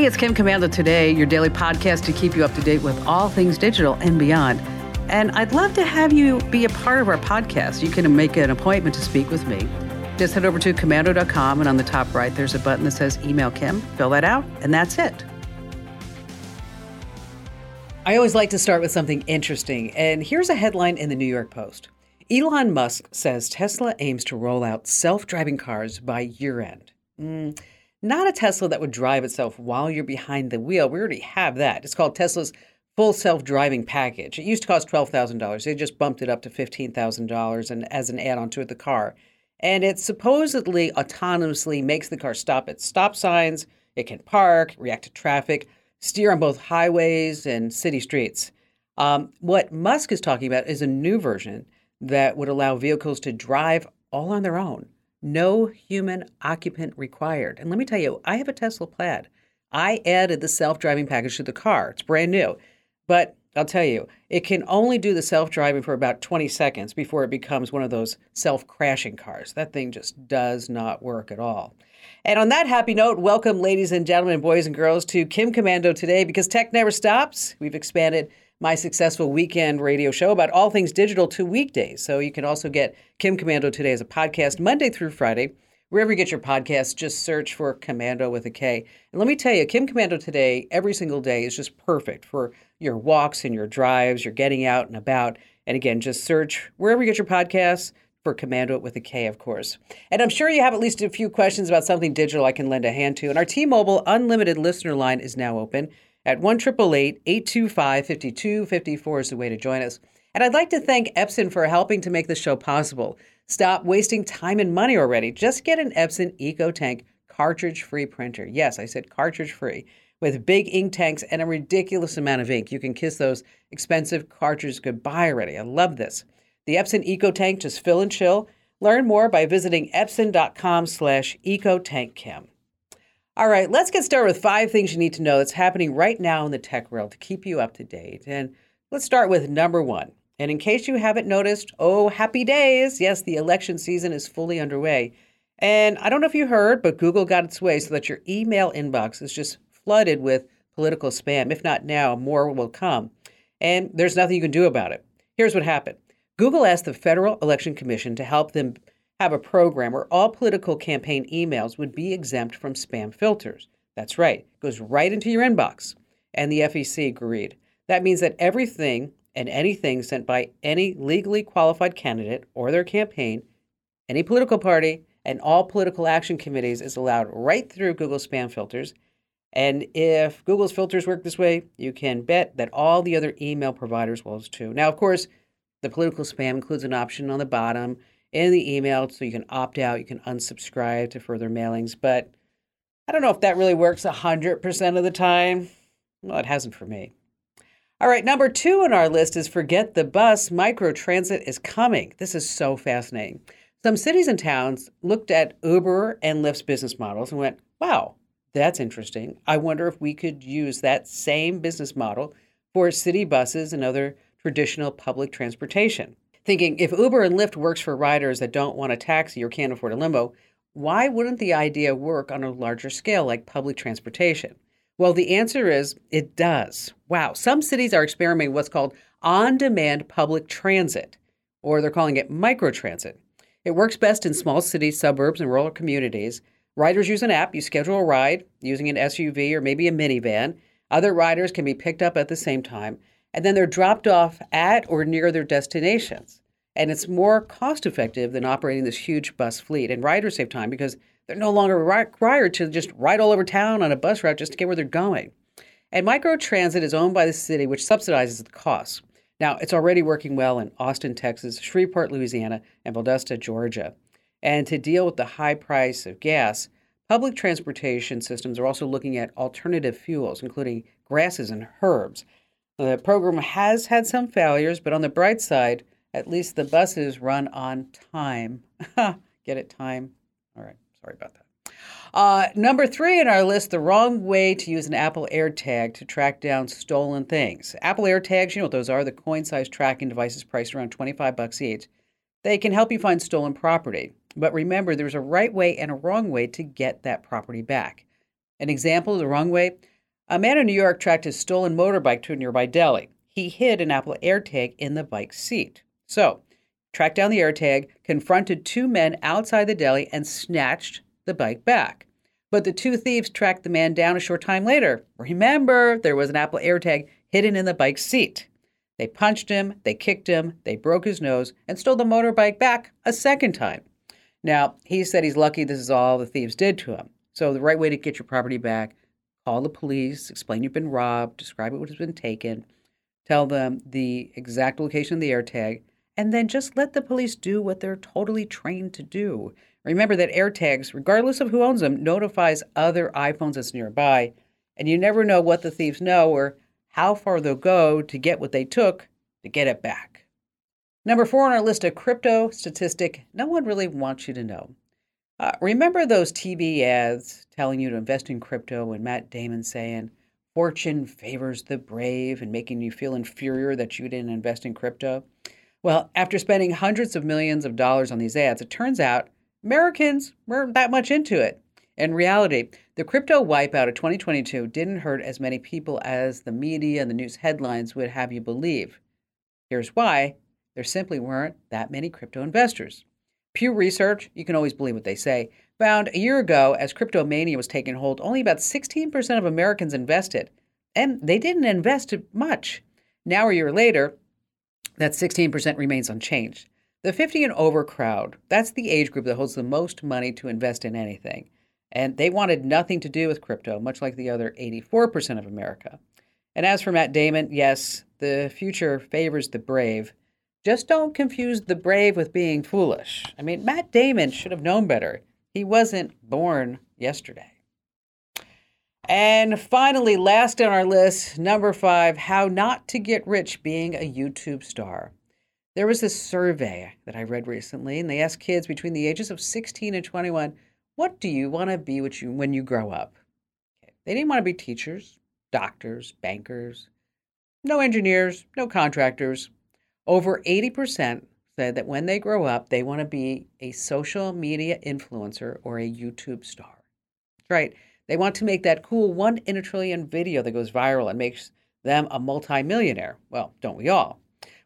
Hey, it's Kim Komando today, your daily podcast to keep you up to date with all things digital and beyond. And I'd love to have you be a part of our podcast. You can make an appointment to speak with me. Just head over to komando.com, and on the top right, there's a button that says Email Kim. Fill that out, and that's it. I always like to start with something interesting, and here's a headline in the New York Post. Elon Musk says Tesla aims to roll out self driving cars by year end. Mm, not a Tesla that would drive itself while you're behind the wheel. We already have that. It's called Tesla's full self-driving package. It used to cost $12,000. They just bumped it up to $15,000 and as an add-on to the car. And it supposedly autonomously makes the car stop at stop signs, it can park, react to traffic, steer on both highways and city streets. Um, what Musk is talking about is a new version that would allow vehicles to drive all on their own no human occupant required. And let me tell you, I have a Tesla Plaid. I added the self driving package to the car. It's brand new. But I'll tell you, it can only do the self driving for about 20 seconds before it becomes one of those self crashing cars. That thing just does not work at all. And on that happy note, welcome, ladies and gentlemen, boys and girls, to Kim Komando today because tech never stops. We've expanded my successful weekend radio show about all things digital to weekdays. So you can also get Kim Komando today as a podcast Monday through Friday. Wherever you get your podcasts, just search for Komando with a K. And let me tell you, Kim Komando today, every single day, is just perfect for your walks and your drives, you're getting out and about. And again, just search wherever you get your podcasts for Komando with a K, of course. And I'm sure you have at least a few questions about something digital I can lend a hand to. And our T Mobile Unlimited listener line is now open at 1 825 5254 is the way to join us. And I'd like to thank Epson for helping to make the show possible. Stop wasting time and money already. Just get an Epson EcoTank cartridge free printer. Yes, I said cartridge free. With big ink tanks and a ridiculous amount of ink. You can kiss those expensive cartridges goodbye already. I love this. The Epson EcoTank just fill and chill. Learn more by visiting epson.com slash ecotankkim. All right, let's get started with five things you need to know that's happening right now in the tech world to keep you up to date. And let's start with number one. And in case you haven't noticed, oh, happy days. Yes, the election season is fully underway. And I don't know if you heard, but Google got its way so that your email inbox is just flooded with political spam. If not now, more will come. And there's nothing you can do about it. Here's what happened Google asked the Federal Election Commission to help them have a program where all political campaign emails would be exempt from spam filters. That's right, it goes right into your inbox. And the FEC agreed. That means that everything and anything sent by any legally qualified candidate or their campaign, any political party, and all political action committees is allowed right through Google spam filters. And if Google's filters work this way, you can bet that all the other email providers will too. Now, of course, the political spam includes an option on the bottom in the email so you can opt out, you can unsubscribe to further mailings. But I don't know if that really works 100% of the time. Well, it hasn't for me. All right, number two on our list is forget the bus. Microtransit is coming. This is so fascinating. Some cities and towns looked at Uber and Lyft's business models and went, wow, that's interesting. I wonder if we could use that same business model for city buses and other traditional public transportation thinking if Uber and Lyft works for riders that don't want a taxi or can't afford a limo, why wouldn't the idea work on a larger scale like public transportation? Well, the answer is it does. Wow. Some cities are experimenting with what's called on demand public transit, or they're calling it microtransit. It works best in small cities, suburbs, and rural communities. Riders use an app. You schedule a ride using an SUV or maybe a minivan. Other riders can be picked up at the same time and then they're dropped off at or near their destinations. And it's more cost effective than operating this huge bus fleet. And riders save time because they're no longer required to just ride all over town on a bus route just to get where they're going. And microtransit is owned by the city, which subsidizes the costs. Now, it's already working well in Austin, Texas, Shreveport, Louisiana, and Valdosta, Georgia. And to deal with the high price of gas, public transportation systems are also looking at alternative fuels, including grasses and herbs. The program has had some failures, but on the bright side, at least the buses run on time. Get it, time? All right, sorry about that. Uh, number three in our list the wrong way to use an Apple AirTag to track down stolen things. Apple AirTags, you know what those are, the coin sized tracking devices priced around 25 bucks each. They can help you find stolen property. But remember, there's a right way and a wrong way to get that property back. An example of the wrong way a man in New York tracked his stolen motorbike to a nearby deli. He hid an Apple AirTag in the bike seat. So, tracked down the AirTag, confronted two men outside the deli, and snatched the bike back. But the two thieves tracked the man down a short time later. Remember, there was an Apple AirTag hidden in the bike seat. They punched him, they kicked him, they broke his nose, and stole the motorbike back a second time. Now, he said he's lucky this is all the thieves did to him. So, the right way to get your property back, call the police, explain you've been robbed, describe what has been taken, tell them the exact location of the AirTag, and then just let the police do what they're totally trained to do. Remember that AirTags, regardless of who owns them, notifies other iPhones that's nearby, and you never know what the thieves know or how far they'll go to get what they took to get it back. Number four on our list of crypto statistic no one really wants you to know. Uh, remember those TV ads telling you to invest in crypto and Matt Damon saying, fortune favors the brave and making you feel inferior that you didn't invest in crypto? Well, after spending hundreds of millions of dollars on these ads, it turns out Americans weren't that much into it. In reality, the crypto wipeout of 2022 didn't hurt as many people as the media and the news headlines would have you believe. Here's why there simply weren't that many crypto investors. Pew Research, you can always believe what they say, found a year ago as crypto mania was taking hold, only about 16% of Americans invested. And they didn't invest much. Now, a year later, that 16% remains unchanged. The 50 and over crowd, that's the age group that holds the most money to invest in anything. And they wanted nothing to do with crypto, much like the other 84% of America. And as for Matt Damon, yes, the future favors the brave, just don't confuse the brave with being foolish. I mean, Matt Damon should have known better. He wasn't born yesterday. And finally, last on our list, number five, how not to get rich being a YouTube star. There was this survey that I read recently, and they asked kids between the ages of 16 and 21, what do you want to be when you grow up? They didn't want to be teachers, doctors, bankers, no engineers, no contractors. Over 80% said that when they grow up, they want to be a social media influencer or a YouTube star. That's right. They want to make that cool one in a trillion video that goes viral and makes them a multimillionaire. Well, don't we all?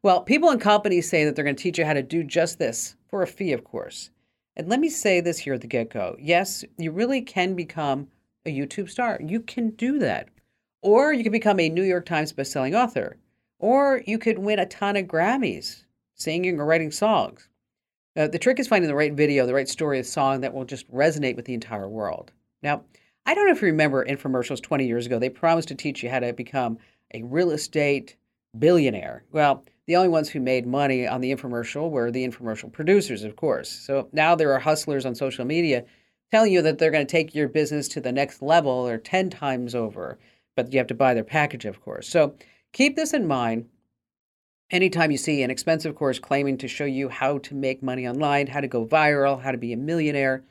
Well, people and companies say that they're going to teach you how to do just this for a fee, of course. And let me say this here at the get go. Yes, you really can become a YouTube star. You can do that. Or you can become a New York Times bestselling author. Or you could win a ton of Grammys singing or writing songs. Uh, the trick is finding the right video, the right story, a song that will just resonate with the entire world. Now, I don't know if you remember infomercials 20 years ago. They promised to teach you how to become a real estate billionaire. Well, the only ones who made money on the infomercial were the infomercial producers, of course. So now there are hustlers on social media telling you that they're going to take your business to the next level or 10 times over, but you have to buy their package, of course. So keep this in mind anytime you see an expensive course claiming to show you how to make money online, how to go viral, how to be a millionaire.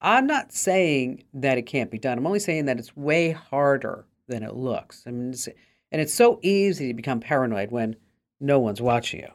I'm not saying that it can't be done. I'm only saying that it's way harder than it looks. I mean, it's, and it's so easy to become paranoid when no one's watching you.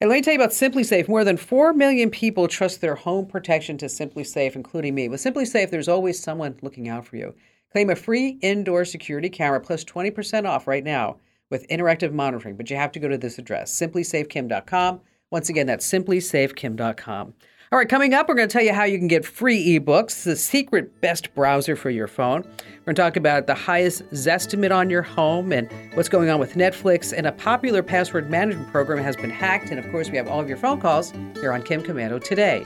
And let me tell you about SimpliSafe. More than 4 million people trust their home protection to SimpliSafe, including me. With SimpliSafe, there's always someone looking out for you. Claim a free indoor security camera plus 20% off right now with interactive monitoring, but you have to go to this address, simplisafekim.com. Once again, that's simplisafekim.com. All right, coming up, we're going to tell you how you can get free ebooks, the secret best browser for your phone. We're going to talk about the highest Zestimate on your home and what's going on with Netflix. And a popular password management program has been hacked. And of course, we have all of your phone calls here on Kim Komando today.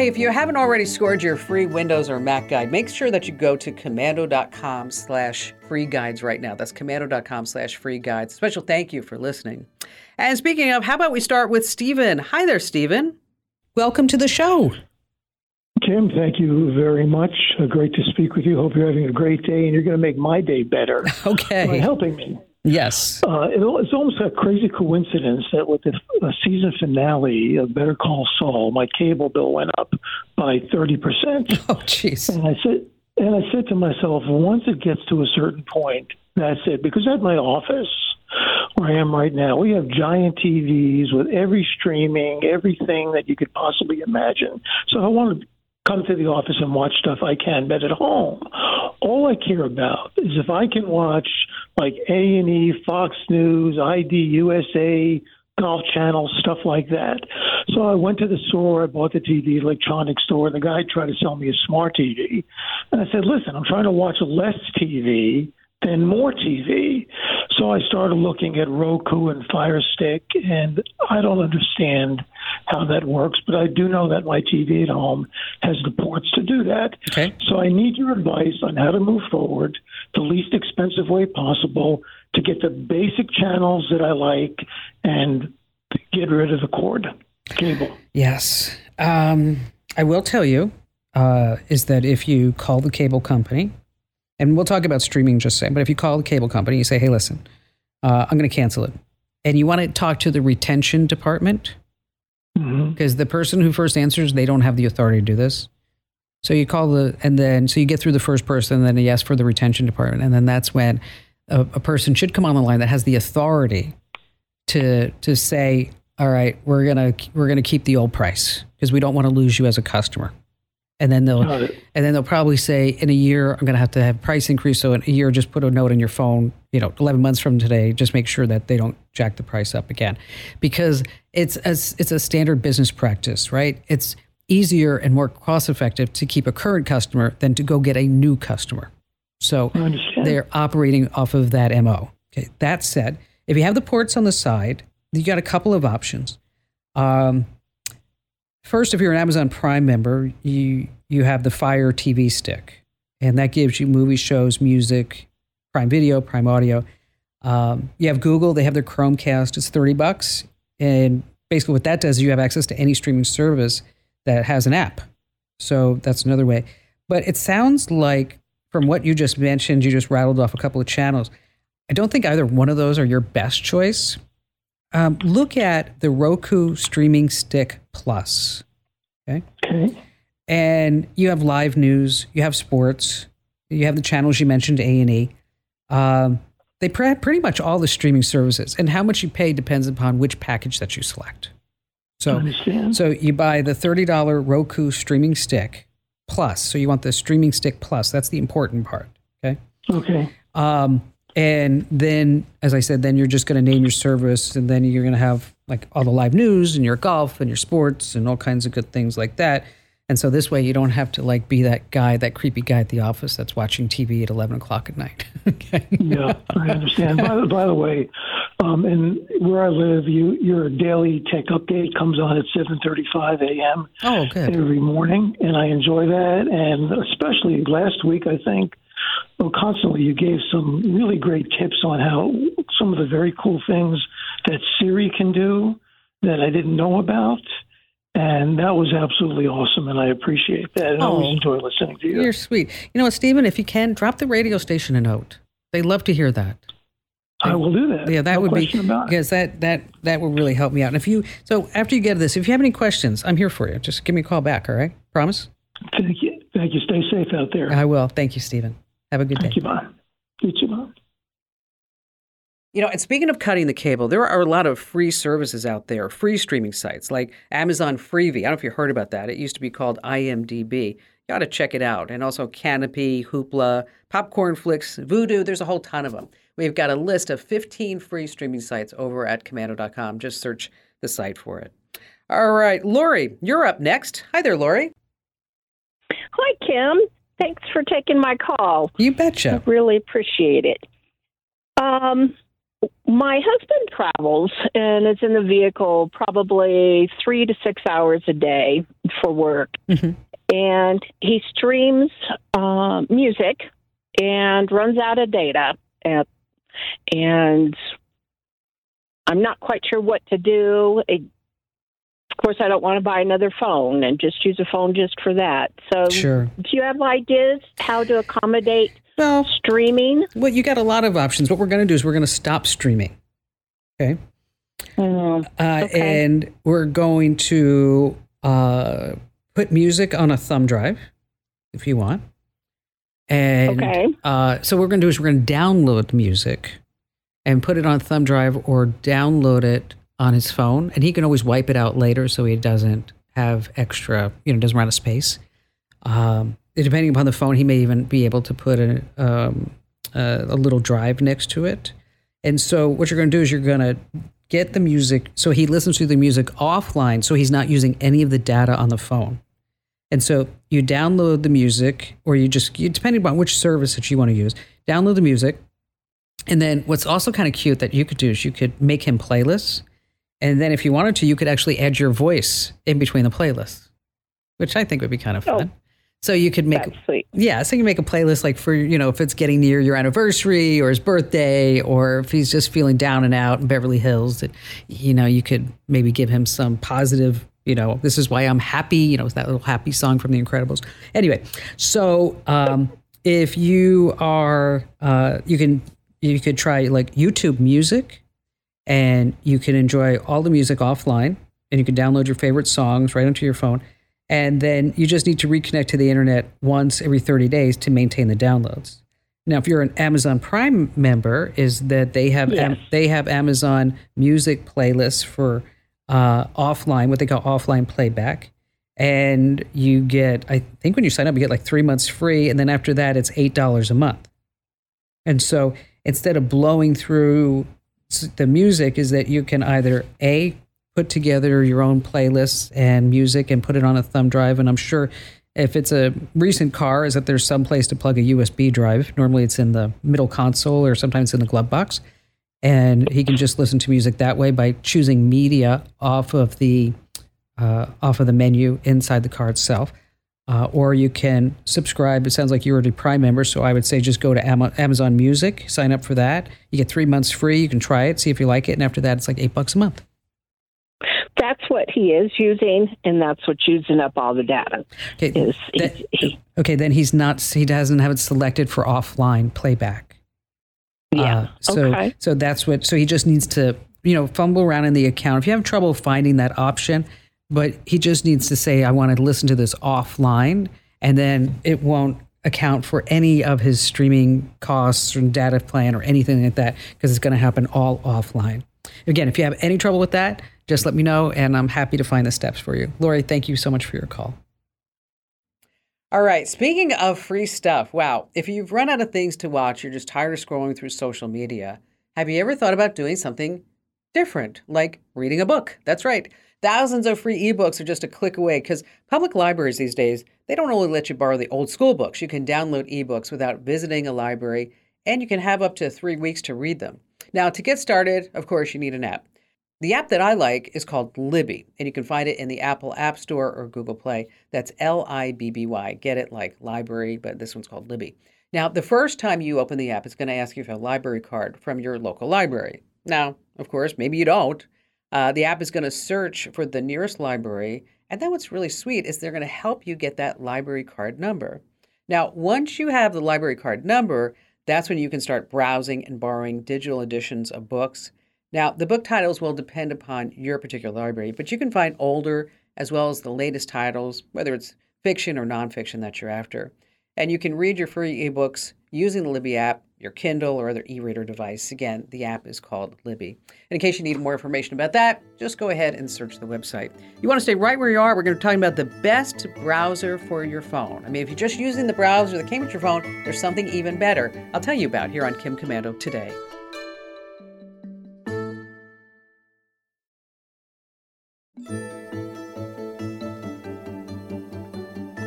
Hey, if you haven't already scored your free Windows or Mac guide, make sure that you go to komando.com slash free guides right now. That's komando.com slash free guides. Special thank you for listening. And speaking of, how about we start with Stephen? Hi there, Stephen. Welcome to the show. Kim, thank you very much. Uh, great to speak with you. Hope you're having a great day and you're going to make my day better okay. by helping me. Yes. Uh, it, it's almost a crazy coincidence that with the season finale of Better Call Saul, my cable bill went up by 30%. Oh, jeez. And I said, and I said to myself, once it gets to a certain point, that's it. Because at my office, where I am right now. We have giant TVs with every streaming, everything that you could possibly imagine. So I want to come to the office and watch stuff I can, but at home, all I care about is if I can watch like A and E, Fox News, ID USA, Golf Channel, stuff like that. So I went to the store, I bought the TV, electronics store, the guy tried to sell me a smart TV. And I said, listen, I'm trying to watch less TV than more TV. So I started looking at Roku and Fire Stick, and I don't understand how that works, but I do know that my TV at home has the ports to do that. Okay. So I need your advice on how to move forward the least expensive way possible to get the basic channels that I like and get rid of the cord cable. Yes. Um, I will tell you uh, is that if you call the cable company, and we'll talk about streaming just a second, but if you call the cable company, you say, hey, listen, uh, I'm going to cancel it. And you want to talk to the retention department because the person who first answers, they don't have the authority to do this. So you call the, and then, so you get through the first person, and then you ask for the retention department. And then that's when a, a person should come on the line that has the authority to, to say, all right, we're going to, we're going to keep the old price because we don't want to lose you as a customer. And then they'll, and then they'll probably say, in a year, I'm going to have to have price increase. So in a year, just put a note on your phone, you know, 11 months from today, just make sure that they don't jack the price up again. Because it's a, it's a standard business practice, right? It's easier and more cost effective to keep a current customer than to go get a new customer. So they're operating off of that MO. Okay. That said, if you have the ports on the side, you got a couple of options. Um, first, if you're an Amazon Prime member, you you have the Fire TV stick, and that gives you movie shows, music, Prime Video, Prime Audio. Um, you have Google; they have their Chromecast. It's thirty bucks, and basically what that does is you have access to any streaming service that has an app. So that's another way. But it sounds like from what you just mentioned, you just rattled off a couple of channels. I don't think either one of those are your best choice. Um, look at the Roku Streaming Stick Plus. Okay. okay. And you have live news, you have sports, you have the channels you mentioned, A and E. Um, they pre- pretty much all the streaming services, and how much you pay depends upon which package that you select. So, understand. so you buy the thirty dollar Roku streaming stick plus. So you want the streaming stick plus. That's the important part. Okay. okay. Um, and then, as I said, then you're just going to name your service, and then you're going to have like all the live news and your golf and your sports and all kinds of good things like that. And so this way, you don't have to like be that guy, that creepy guy at the office that's watching TV at 11 o'clock at night. okay. yeah, I understand. by, the, by the way, um, and where I live, you your daily tech update comes on at 7:35 a.m. Oh, good. every morning, and I enjoy that. And especially last week, I think, well, constantly you gave some really great tips on how some of the very cool things that Siri can do that I didn't know about. And that was absolutely awesome, and I appreciate that. And I always Oh. enjoy listening to you. You're sweet. You know what, Stephen? If you can, drop the radio station a note. They love to hear that. I will do that. Yeah, that no would be question about it. because that that that will really help me out. And if you so after you get this, if you have any questions, I'm here for you. Just give me a call back. All right, promise. Thank you. Thank you. Stay safe out there. I will. Thank you, Stephen. Have a good day. Thank you, bye. You too, bye. You know, and speaking of cutting the cable, there are a lot of free services out there, free streaming sites like Amazon Freevee. I don't know if you heard about that. It used to be called IMDb. You got to check it out. And also Kanopy, Hoopla, Popcorn Flicks, Vudu. There's a whole ton of them. We've got a list of 15 free streaming sites over at komando.com. Just search the site for it. All right, Lori, you're up next. Hi there, Lori. Hi, Kim. Thanks for taking my call. You betcha. I Really appreciate it. Um, my husband travels and is in the vehicle probably three to six hours a day for work. Mhm. And he streams uh, music and runs out of data. And, and I'm not quite sure what to do. It, course, I don't want to buy another phone and just use a phone just for that. So, Sure. do you have ideas how to accommodate Well, streaming? well, you got a lot of options. What we're going to do is we're going to stop streaming. Okay. Mm, Uh, Okay. And we're going to uh, put music on a thumb drive if you want. And Okay. uh, so what we're going to do is we're going to download music and put it on a thumb drive or download it on his phone. And he can always wipe it out later so he doesn't have extra, you know, doesn't run out of space. Um, depending upon the phone, he may even be able to put a, um, a, a little drive next to it. And so what you're going to do is you're going to get the music so he listens to the music offline so he's not using any of the data on the phone. And so you download the music or you just depending upon which service that you want to use, download the music. And then what's also kind of cute that you could do is you could make him playlists. And then if you wanted to, you could actually add your voice in between the playlists, which I think would be kind of fun. Oh, so you could make yeah, so you can make a playlist like for you know if it's getting near your anniversary or his birthday or if he's just feeling down and out in Beverly Hills, that you know you could maybe give him some positive. You know, this is why I'm happy. You know, it's that little happy song from The Incredibles. Anyway, so um, if you are, uh, you can you could try like YouTube Music, and you can enjoy all the music offline, and you can download your favorite songs right onto your phone and then you just need to reconnect to the internet once every 30 days to maintain the downloads. Now, if you're an Amazon Prime member, is that they have Yes. am, they have Amazon Music playlists for uh, offline, what they call offline playback, and you get I think when you sign up, you get like three months free, and then after that, it's eight dollars a month. And so instead of blowing through the music, is that you can either a put together your own playlists and music and put it on a thumb drive. And I'm sure if it's a recent car, is that there's some place to plug a USB drive. Normally it's in the middle console or sometimes in the glove box. And he can just listen to music that way by choosing media off of the uh, off of the menu inside the car itself. Uh, or you can subscribe. It sounds like you're already Prime member, so I would say just go to Ama- Amazon Music, sign up for that. You get three months free. You can try it, see if you like it, and after that, it's like eight bucks a month. That's what he is using, and that's what's using up all the data. Okay, Is that- he, okay, then he's not. He doesn't have it selected for offline playback. yeah. Uh, so okay. so that's what. So he just needs to you know fumble around in the account. If you have trouble finding that option, but he just needs to say, "I want to listen to this offline," and then it won't account for any of his streaming costs or data plan or anything like that because it's going to happen all offline. Again, if you have any trouble with that, just let me know, and I'm happy to find the steps for you. Lori, thank you so much for your call. All right. Speaking of free stuff, wow. If you've run out of things to watch, you're just tired of scrolling through social media, have you ever thought about doing something different, like reading a book? That's right. Thousands of free ebooks are just a click away because public libraries these days, they don't only let you borrow the old school books. You can download ebooks without visiting a library, and you can have up to three weeks to read them. Now, to get started, of course, you need an app. The app that I like is called Libby, and you can find it in the Apple App Store or Google Play. That's L I B B Y. Get it like library, but this one's called Libby. Now, the first time you open the app, it's going to ask you for a library card from your local library. Now, of course, maybe you don't. Uh, the app is going to search for the nearest library, and then what's really sweet is they're going to help you get that library card number. Now, once you have the library card number, that's when you can start browsing and borrowing digital editions of books. Now, the book titles will depend upon your particular library, but you can find older as well as the latest titles, whether it's fiction or nonfiction that you're after. And you can read your free ebooks using the Libby app, your Kindle, or other e reader device. Again, the app is called Libby. And in case you need more information about that, just go ahead and search the website. You want to stay right where you are? We're going to be talking about the best browser for your phone. I mean, if you're just using the browser that came with your phone, there's something even better. I'll tell you about here on Kim Komando today.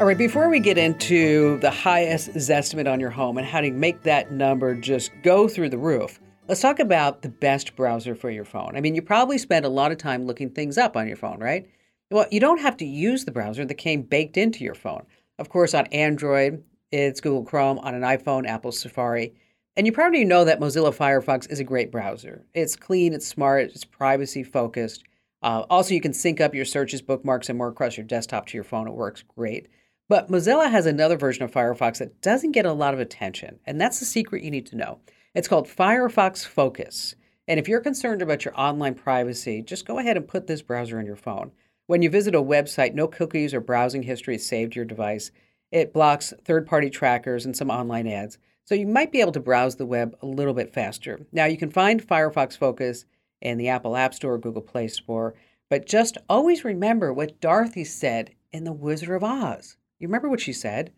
All right, before we get into the highest estimate on your home and how to make that number just go through the roof, let's talk about the best browser for your phone. I mean, you probably spend a lot of time looking things up on your phone, right? Well, you don't have to use the browser that came baked into your phone. Of course, on Android, it's Google Chrome, on an iPhone, Apple Safari. And you probably know that Mozilla Firefox is a great browser. It's clean, it's smart, it's privacy focused. Uh, also, you can sync up your searches, bookmarks, and more across your desktop to your phone. It works great. But Mozilla has another version of Firefox that doesn't get a lot of attention, and that's the secret you need to know. It's called Firefox Focus. And if you're concerned about your online privacy, just go ahead and put this browser on your phone. When you visit a website, no cookies or browsing history is saved to your device. It blocks third party trackers and some online ads. so you might be able to browse the web a little bit faster. Now, you can find Firefox Focus in the Apple App Store, Google Play Store, but just always remember what Dorothy said in The Wizard of Oz. You remember what she said?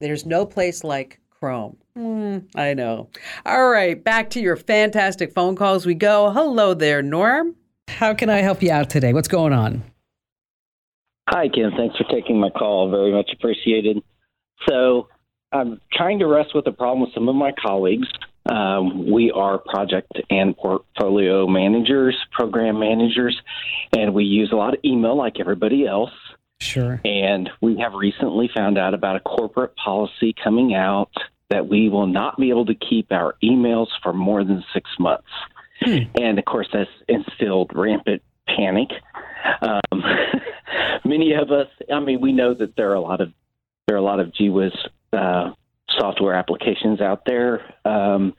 There's no place like Chrome. Mm, I know. All right, back to your fantastic phone calls we go. Hello there, Norm. How can I help you out today? What's going on? Hi, Kim. Thanks for taking my call. Very much appreciated. So, I'm trying to wrestle with a problem with some of my colleagues. Um, we are project and portfolio managers, program managers, and we use a lot of email like everybody else. Sure. And we have recently found out about a corporate policy coming out that we will not be able to keep our emails for more than six months. Hmm. And of course, that's instilled rampant panic. Um, many of us, I mean, we know that there are a lot of there are a lot of GWIS uh, software applications out there, um,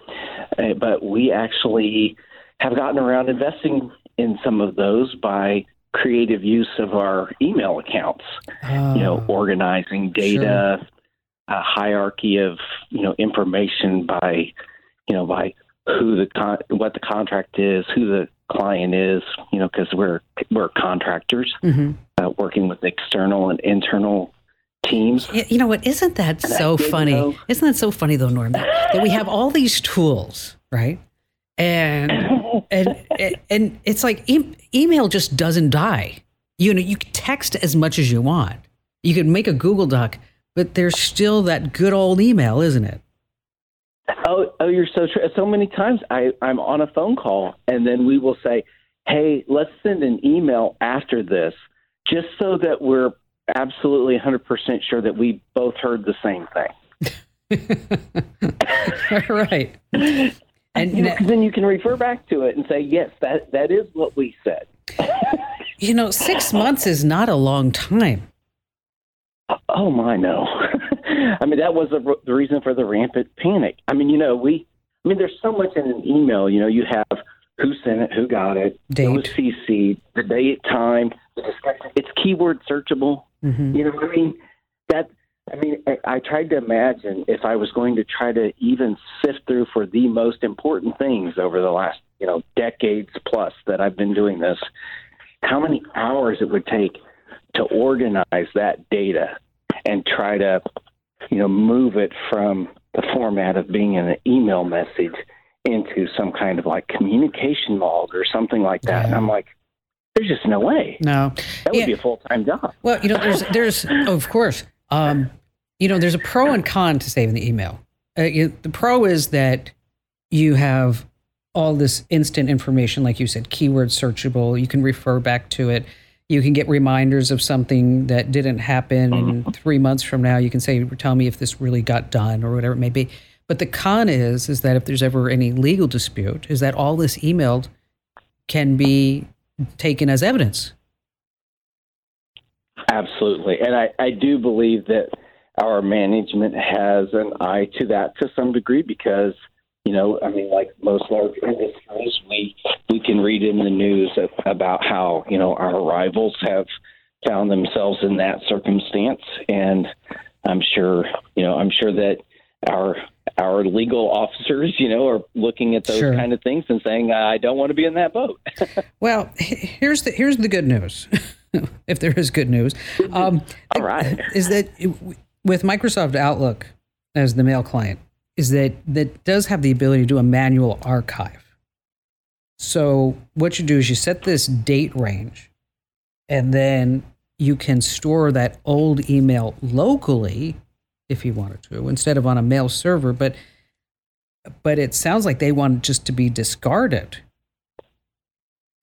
eh, but we actually have gotten around investing in some of those by creative use of our email accounts. Oh, you know, organizing data, sure. a hierarchy of you know information by you know by who the con- what the contract is, who the client is. You know, because we're we're contractors mm-hmm. uh, working with external and internal teams. You know what? Isn't that and so funny? Know, Isn't that so funny though, Norm? That, that we have all these tools, right? And and and it's like e- email just doesn't die. You know, you can text as much as you want. You can make a Google Doc, but there's still that good old email, isn't it? Oh, oh, you're so true. So many times I, I'm on a phone call, and then we will say, "Hey, let's send an email after this, just so that we're absolutely 100% sure that we both heard the same thing. right. And you know, then you can refer back to it and say, yes, that, that is what we said. you know, six months is not a long time. Oh, my, no. I mean, that was the, the reason for the rampant panic. I mean, you know, we, I mean, there's so much in an email. You know, you have who sent it, who got it, date. who was CC, the date, time, the discussion. It's keyword searchable. Mm-hmm. You know what I mean? That I mean, I, tried to imagine if I was going to try to even sift through for the most important things over the last, you know, decades plus that I've been doing this, how many hours it would take to organize that data and try to, you know, move it from the format of being an email message into some kind of like communication log or something like that. Yeah. And I'm like, there's just no way. No, that would yeah. be a full time job. Well, you know, there's there's of course, um, you know, there's a pro and con to saving the email. Uh, you, the pro is that you have all this instant information, like you said, keyword searchable. You can refer back to it. You can get reminders of something that didn't happen mm-hmm. in three months from now. You can say, "Tell me if this really got done," or whatever it may be. But the con is, is that if there's ever any legal dispute, is that all this emailed can be taken as evidence. Absolutely. And I, I do believe that our management has an eye to that to some degree because, you know, I mean, like most large industries, we, we can read in the news about how, you know, our rivals have found themselves in that circumstance. And I'm sure, you know, I'm sure that our our legal officers, you know, are looking at those sure. kind of things and saying, "I don't want to be in that boat." well, here's the here's the good news, if there is good news. Um, All right, is that with Microsoft Outlook as the mail client, is that that does have the ability to do a manual archive. So what you do is you set this date range, and then you can store that old email locally if you wanted to, instead of on a mail server. But but it sounds like they want it just to be discarded.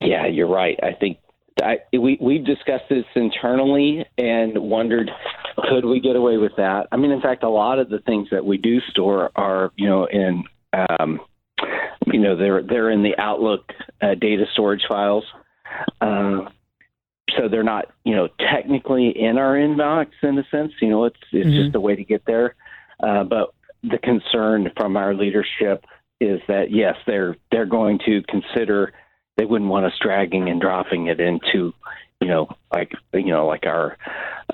Yeah, you're right. I think I, we we've discussed this internally and wondered could we get away with that. I mean, in fact, a lot of the things that we do store are you know in um, you know they're they're in the Outlook uh, data storage files. Uh, so they're not, you know, technically in our inbox in a sense. You know, it's it's mm-hmm. just a way to get there. Uh, but the concern from our leadership is that yes, they're they're going to consider they wouldn't want us dragging and dropping it into you know, like you know, like our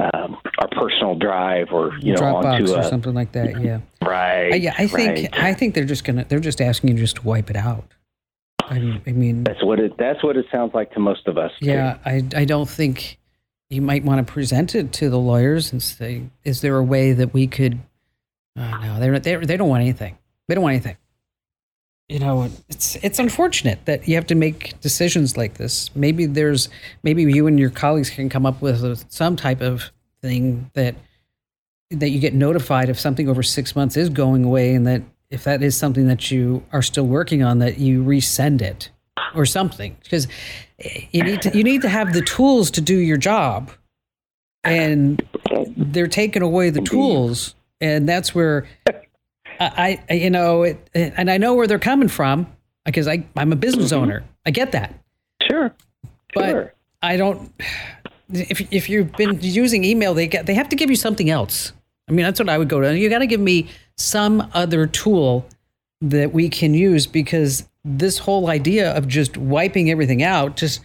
um, our personal drive or you know, Dropbox onto or something like that. Yeah. Right. Uh, yeah, I think right. I think they're just gonna they're just asking you just to wipe it out. I mean, I mean that's what it that's what it sounds like to most of us. too. yeah, I I don't think you might want to present it to the lawyers and say, is there a way that we could? Uh, no, they're, they they don't want anything. They don't want anything. You know, it's it's unfortunate that you have to make decisions like this. Maybe there's maybe you and your colleagues can come up with some type of thing that that you get notified if something over six months is going away, and that if that is something that you are still working on, that you resend it or something. Because eh, you need to you need to have the tools to do your job, and they're taking away the tools, and that's where I, I you know it, and I know where they're coming from because I I'm a business mm-hmm. owner. I get that, Sure. but Sure. I don't. If if you've been using email, they get they have to give you something else. I mean, that's what I would go to. You got to give me some other tool that we can use because this whole idea of just wiping everything out just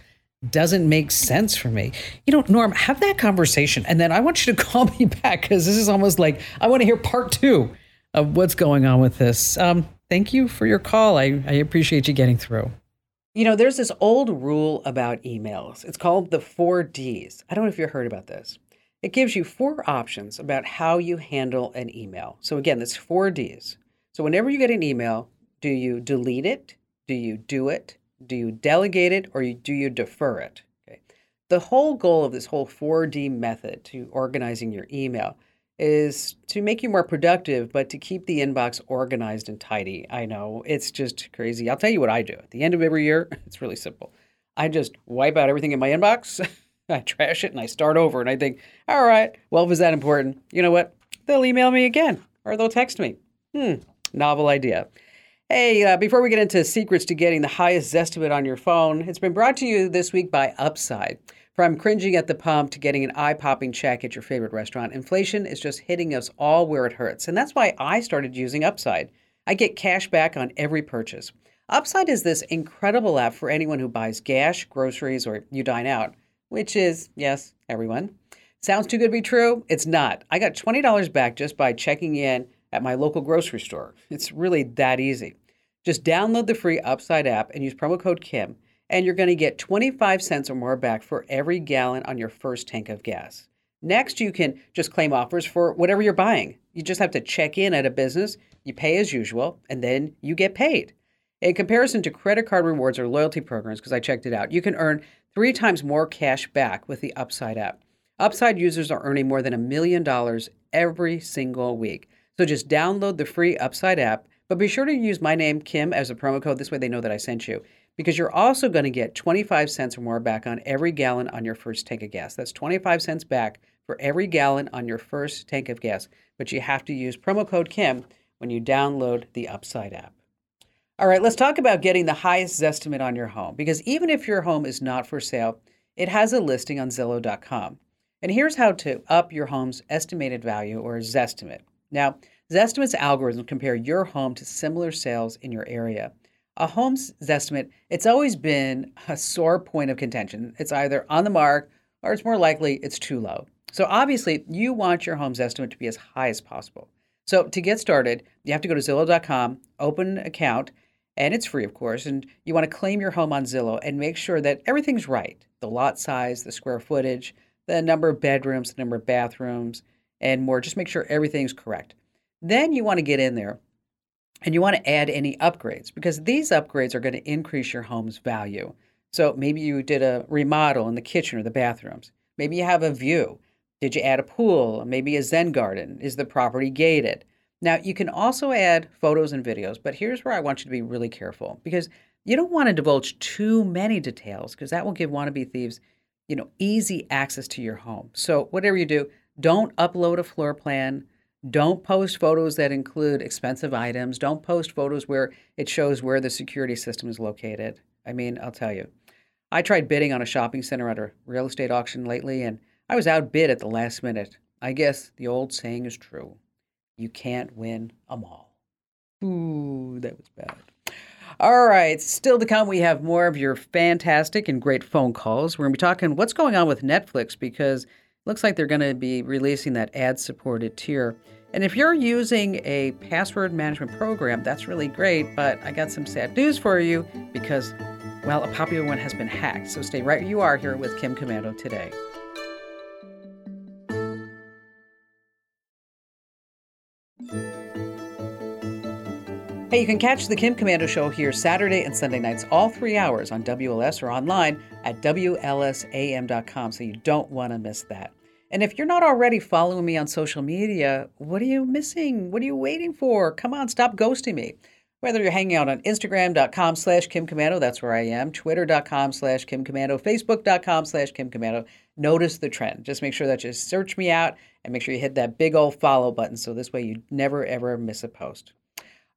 doesn't make sense for me. You know, Norm, have that conversation, and then I want you to call me back because this is almost like I want to hear part two of what's going on with this. Um, thank you for your call. I, I appreciate you getting through. You know, there's this old rule about emails. It's called the four Ds. I don't know if you've heard about this. It gives you four options about how you handle an email. So, again, that's four Ds. So, whenever you get an email, do you delete it? Do you do it? Do you delegate it? Or do you defer it? Okay. The whole goal of this whole 4D method to organizing your email is to make you more productive, but to keep the inbox organized and tidy. I know it's just crazy. I'll tell you what I do. At the end of every year, it's really simple. I just wipe out everything in my inbox, I trash it, and I start over. And I think, all right, well, if it's that important, you know what? They'll email me again or they'll text me. Hmm, novel idea. Hey, uh, before we get into secrets to getting the highest Zestimate on your phone, it's been brought to you this week by Upside. From cringing at the pump to getting an eye popping check at your favorite restaurant, inflation is just hitting us all where it hurts. And that's why I started using Upside. I get cash back on every purchase. Upside is this incredible app for anyone who buys gas, groceries, or you dine out, which is, yes, everyone. Sounds too good to be true? It's not. I got $20 back just by checking in at my local grocery store. It's really that easy. Just download the free Upside app and use promo code KIM and you're going to get 25 cents or more back for every gallon on your first tank of gas. Next, you can just claim offers for whatever you're buying. You just have to check in at a business, you pay as usual, and then you get paid. In comparison to credit card rewards or loyalty programs, because I checked it out, you can earn three times more cash back with the Upside app. Upside users are earning more than a million dollars every single week. So just download the free Upside app, but be sure to use my name, Kim, as a promo code. This way they know that I sent you because you're also going to get 25 cents or more back on every gallon on your first tank of gas. That's 25 cents back for every gallon on your first tank of gas. But you have to use promo code KIM when you download the Upside app. All right, let's talk about getting the highest estimate on your home because even if your home is not for sale, it has a listing on Zillow.com. And here's how to up your home's estimated value or Zestimate. Now, Zestimate's algorithm compare your home to similar sales in your area a home's estimate, it's always been a sore point of contention. It's either on the mark or it's more likely it's too low. So obviously, you want your home's estimate to be as high as possible. So to get started, you have to go to Zillow.com, open an account, and it's free, of course. And you want to claim your home on Zillow and make sure that everything's right the lot size, the square footage, the number of bedrooms, the number of bathrooms, and more. Just make sure everything's correct. Then you want to get in there and you want to add any upgrades because these upgrades are going to increase your home's value. So maybe you did a remodel in the kitchen or the bathrooms. Maybe you have a view. Did you add a pool? Maybe a Zen garden? Is the property gated? Now, you can also add photos and videos, but here's where I want you to be really careful because you don't want to divulge too many details because that will give wannabe thieves, you know, easy access to your home. So, whatever you do, don't upload a floor plan, don't post photos that include expensive items. Don't post photos where it shows where the security system is located. I mean, I'll tell you. I tried bidding on a shopping center at a real estate auction lately, and I was outbid at the last minute. I guess the old saying is true you can't win them all. Ooh, that was bad. All right, still to come, we have more of your fantastic and great phone calls. We're going to be talking what's going on with Netflix because looks like they're going to be releasing that ad supported tier. And if you're using a password management program, that's really great, but I got some sad news for you because, well, a popular one has been hacked. So stay right where you are here with Kim Komando today. Hey, you can catch the Kim Komando Show here Saturday and Sunday nights, all three hours on WLS or online at WLSAM.com, so you don't want to miss that. And if you're not already following me on social media, what are you missing? What are you waiting for? Come on, stop ghosting me. Whether you're hanging out on Instagram.com slash Kim Komando, that's where I am, Twitter.com slash Kim Komando, Facebook.com slash Kim Komando, notice the trend. Just make sure that you search me out and make sure you hit that big old follow button so this way you never ever miss a post.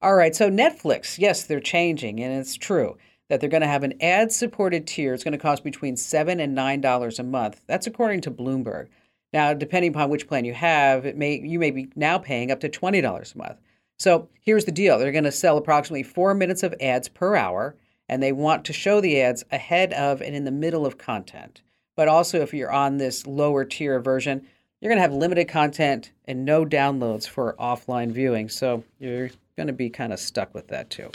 All right, so Netflix, yes, they're changing, and it's true that they're going to have an ad supported tier. It's going to cost between seven and nine dollars a month. That's according to Bloomberg. Now, depending upon which plan you have, it may you may be now paying up to twenty dollars a month. So here's the deal: they're going to sell approximately four minutes of ads per hour, and they want to show the ads ahead of and in the middle of content. But also, if you're on this lower tier version, you're going to have limited content and no downloads for offline viewing. So you're going to be kind of stuck with that too.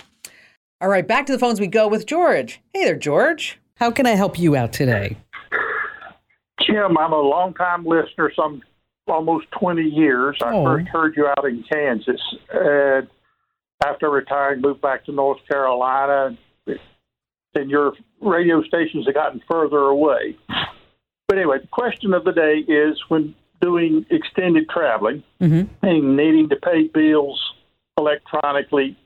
All right, back to the phones we go with George. Hey there, George. How can I help you out today? Kim, I'm a longtime listener, some almost 20 years. I Oh. first heard you out in Kansas. And after retiring, moved back to North Carolina. And your radio stations have gotten further away. But anyway, the question of the day is when doing extended traveling Mm-hmm. and needing to pay bills electronically,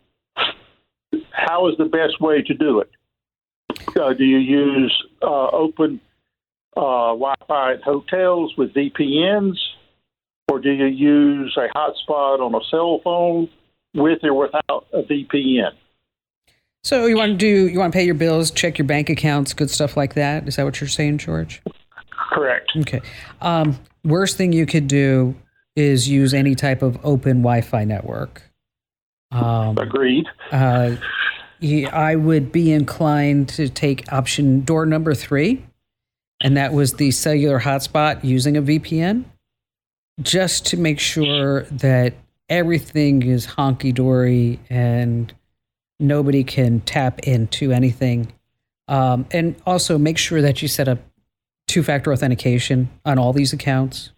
how is the best way to do it? Uh, do you use uh, open uh, Wi-Fi at hotels with VPNs, or do you use a hotspot on a cell phone with or without a VPN? So you want to do you want to pay your bills, check your bank accounts, good stuff like that. Is that what you're saying, George? Correct. Okay. Um, worst thing you could do is use any type of open Wi-Fi network. Um, Agreed. uh, I would be inclined to take option door number three, and that was the cellular hotspot using a VPN, just to make sure that everything is honky dory and nobody can tap into anything. Um, and also make sure that you set up two factor authentication on all these accounts.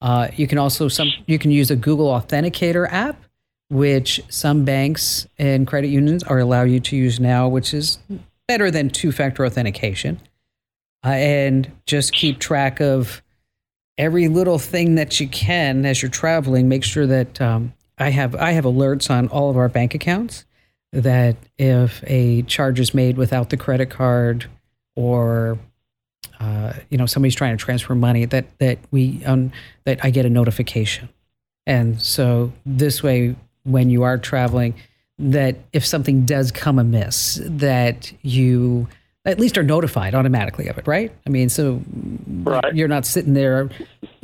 Uh, you can also some you can use a Google Authenticator app which some banks and credit unions are allow you to use now, which is better than two-factor authentication. Uh, and just keep track of every little thing that you can as you're traveling. Make sure that um, I have I have alerts on all of our bank accounts that if a charge is made without the credit card or uh, you know somebody's trying to transfer money that that we um, that I get a notification. And so this way, when you are traveling, that if something does come amiss, that you at least are notified automatically of it, right? I mean, so Right. you're not sitting there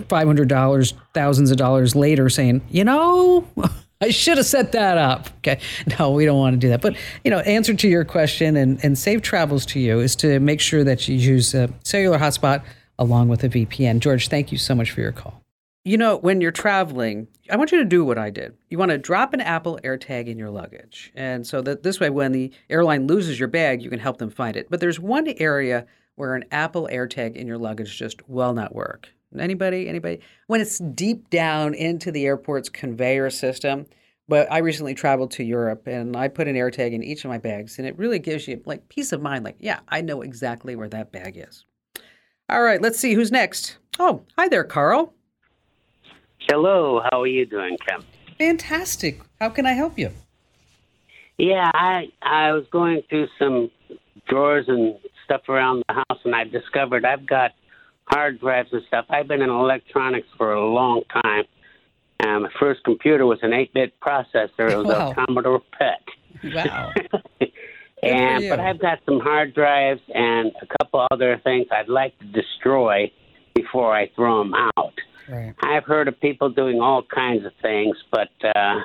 five hundred dollars, thousands of dollars later saying, you know, I should have set that up. Okay. No, we don't want to do that. But you know, answer to your question and, and safe travels to you is to make sure that you use a cellular hotspot along with a VPN. George, thank you so much for your call. You know, when you're traveling, I want you to do what I did. You want to drop an Apple AirTag in your luggage. And so that this way, when the airline loses your bag, you can help them find it. But there's one area where an Apple AirTag in your luggage just will not work. Anybody? Anybody? When it's deep down into the airport's conveyor system. But I recently traveled to Europe and I put an AirTag in each of my bags, and it really gives you like peace of mind. Like, yeah, I know exactly where that bag is. All right, let's see who's next. Oh, hi there, Carl. Hello, how are you doing, Kim? Fantastic. How can I help you? Yeah, I I was going through some drawers and stuff around the house, and I discovered I've got hard drives and stuff. I've been in electronics for a long time. Um, my first computer was an 8-bit processor. It was Wow. a Commodore PET. Wow. and but I've got some hard drives and a couple other things I'd like to destroy before I throw them out. Right. I've heard of people doing all kinds of things, but uh,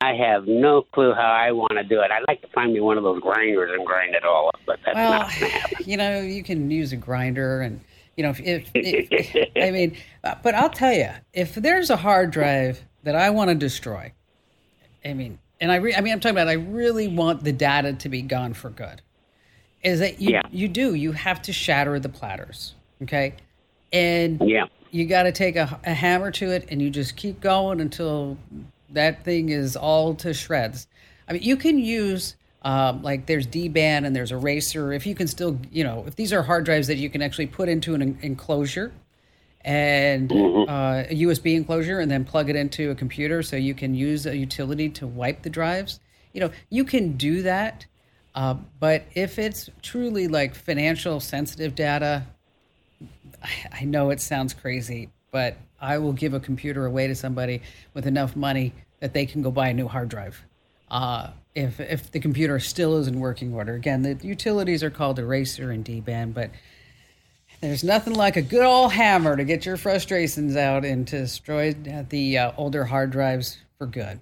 I have no clue how I want to do it. I'd like to find me one of those grinders and grind it all up, but that's well, not going to happen. You know, you can use a grinder and, you know, if, if, if I mean, uh, but I'll tell you, if there's a hard drive that I want to destroy, I mean, and I, re- I mean, I'm talking about, I really want the data to be gone for good. Is that you? Yeah. You do. You have to shatter the platters. Okay, and Yeah. You got to take a, a hammer to it and you just keep going until that thing is all to shreds. I mean, you can use um, like there's DBAN and there's eraser. If you can still, you know, if these are hard drives that you can actually put into an en- enclosure and uh, a USB enclosure and then plug it into a computer so you can use a utility to wipe the drives. You know, you can do that. Uh, but if it's truly like financial sensitive data, I know it sounds crazy, but I will give a computer away to somebody with enough money that they can go buy a new hard drive. Uh, if if the computer still is in working order, again, the utilities are called eraser and DBAN, but there's nothing like a good old hammer to get your frustrations out and to destroy the uh, older hard drives for good.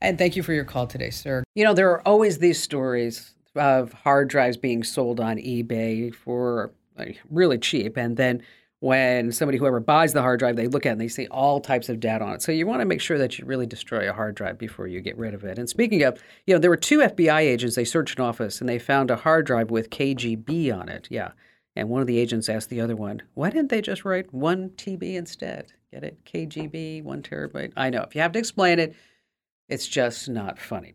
And thank you for your call today, sir. You know, there are always these stories of hard drives being sold on eBay for like, really cheap. And then when somebody, whoever buys the hard drive, they look at it and they see all types of data on it. So you want to make sure that you really destroy a hard drive before you get rid of it. And speaking of, you know, there were two FBI agents, they searched an office and they found a hard drive with KGB on it. Yeah. And one of the agents asked the other one, why didn't they just write one TB instead? Get it? KGB, one terabyte. I know. If you have to explain it, it's just not funny.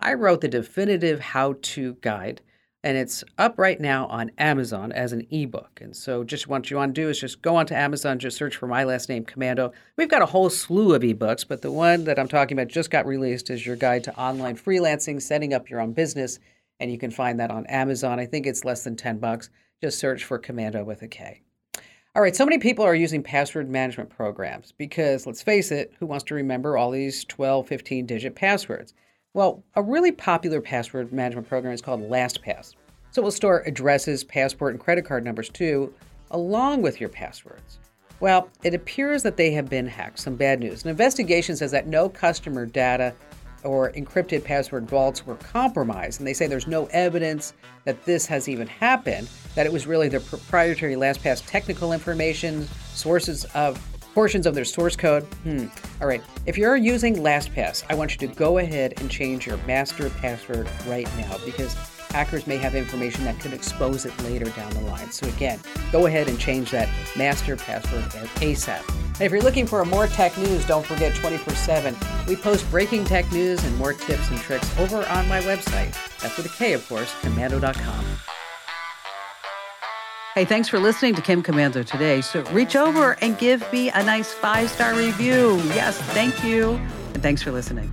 I wrote the definitive how to guide, and it's up right now on Amazon as an ebook. And so, just what you want to do is just go onto Amazon, just search for my last name, Komando. We've got a whole slew of ebooks, but the one that I'm talking about just got released is your guide to online freelancing, setting up your own business, and you can find that on Amazon. I think it's less than 10 bucks. Just search for Komando with a K. All right, so many people are using password management programs because let's face it, who wants to remember all these 12, 15 digit passwords? Well, a really popular password management program is called LastPass. So it will store addresses, passport, and credit card numbers too, along with your passwords. Well, it appears that they have been hacked. Some bad news. An investigation says that no customer data or encrypted password vaults were compromised. And they say there's no evidence that this has even happened, that it was really the proprietary LastPass technical information, sources of portions of their source code. Hmm. All right. If you're using LastPass, I want you to go ahead and change your master password right now because hackers may have information that could expose it later down the line. So again, go ahead and change that master password ASAP. And if you're looking for more tech news, don't forget 24/7. We post breaking tech news and more tips and tricks over on my website. That's with a K, of course, komando.com. Hey, thanks for listening to Kim Komando today. So reach over and give me a nice five star review. Yes, thank you. And thanks for listening.